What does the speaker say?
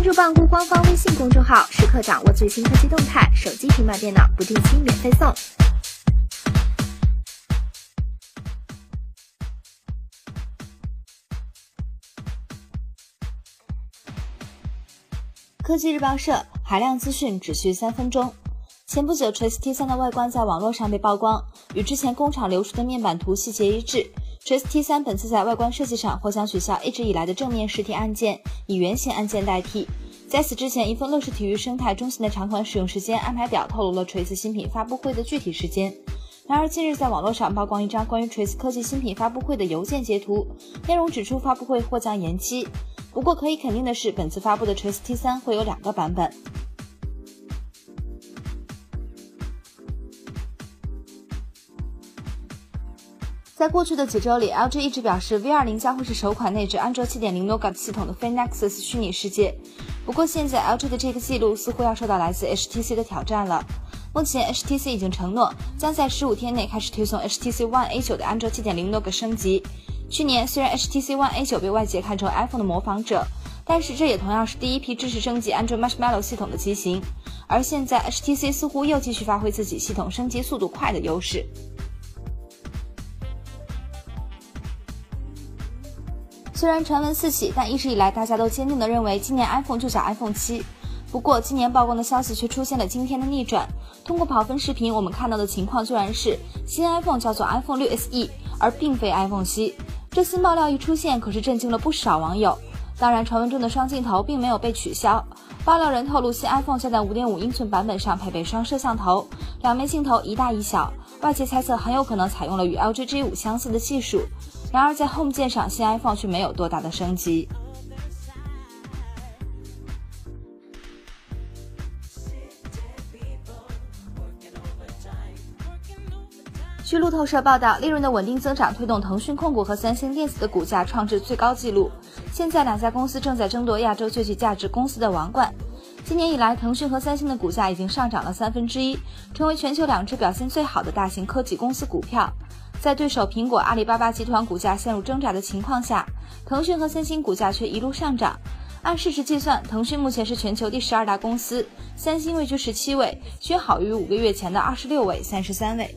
关注棒菇官方微信公众号，时刻掌握最新科技动态。手机、平板电脑不定期免费送。科技日报社海量资讯只需三分钟。前不久，Trace T3 的外观在网络上被曝光，与之前工厂流出的面板图细节一致。锤子 T3 本次在外观设计上或将取消一直以来的正面实体按键，以圆形按键代替。在此之前，一份乐视体育生态中心的长款使用时间安排表透露了锤子新品发布会的具体时间。然而，近日在网络上曝光一张关于锤子科技新品发布会的邮件截图，内容指出发布会或将延期。不过可以肯定的是，本次发布的 Trace T3 会有两个版本。在过去的几周里，LG 一直表示 V20 将会是首款内置安卓7.0 Nougat 系统的非 Nexus 虚拟世界。不过，现在 LG 的这个记录似乎要受到来自 HTC 的挑战了。目前，HTC 已经承诺将在十五天内开始推送 HTC One A9 的安卓7.0 Nougat 升级。去年，虽然 HTC One A9 被外界看成 iPhone 的模仿者，但是这也同样是第一批支持升级安卓 Marshmallow 系统的机型。而现在，HTC 似乎又继续发挥自己系统升级速度快的优势。虽然传闻四起，但一直以来大家都坚定地认为今年 iPhone 就叫 iPhone 七。不过今年曝光的消息却出现了惊天的逆转。通过跑分视频，我们看到的情况居然是新 iPhone 叫做 iPhone 六 SE，而并非 iPhone 七。这新爆料一出现，可是震惊了不少网友。当然，传闻中的双镜头并没有被取消。爆料人透露，新 iPhone 将在五点五英寸版本上配备双摄像头，两枚镜头一大一小。外界猜测很有可能采用了与 LG G5 相似的技术。然而，在 Home 键上，新 iPhone 却没有多大的升级。据路透社报道，利润的稳定增长推动腾讯控股和三星电子的股价创至最高纪录。现在，两家公司正在争夺亚洲最具价值公司的王冠。今年以来，腾讯和三星的股价已经上涨了三分之一，成为全球两只表现最好的大型科技公司股票。在对手苹果、阿里巴巴集团股价陷入挣扎的情况下，腾讯和三星股价却一路上涨。按市值计算，腾讯目前是全球第十二大公司，三星位居十七位，均好于五个月前的二十六位、三十三位。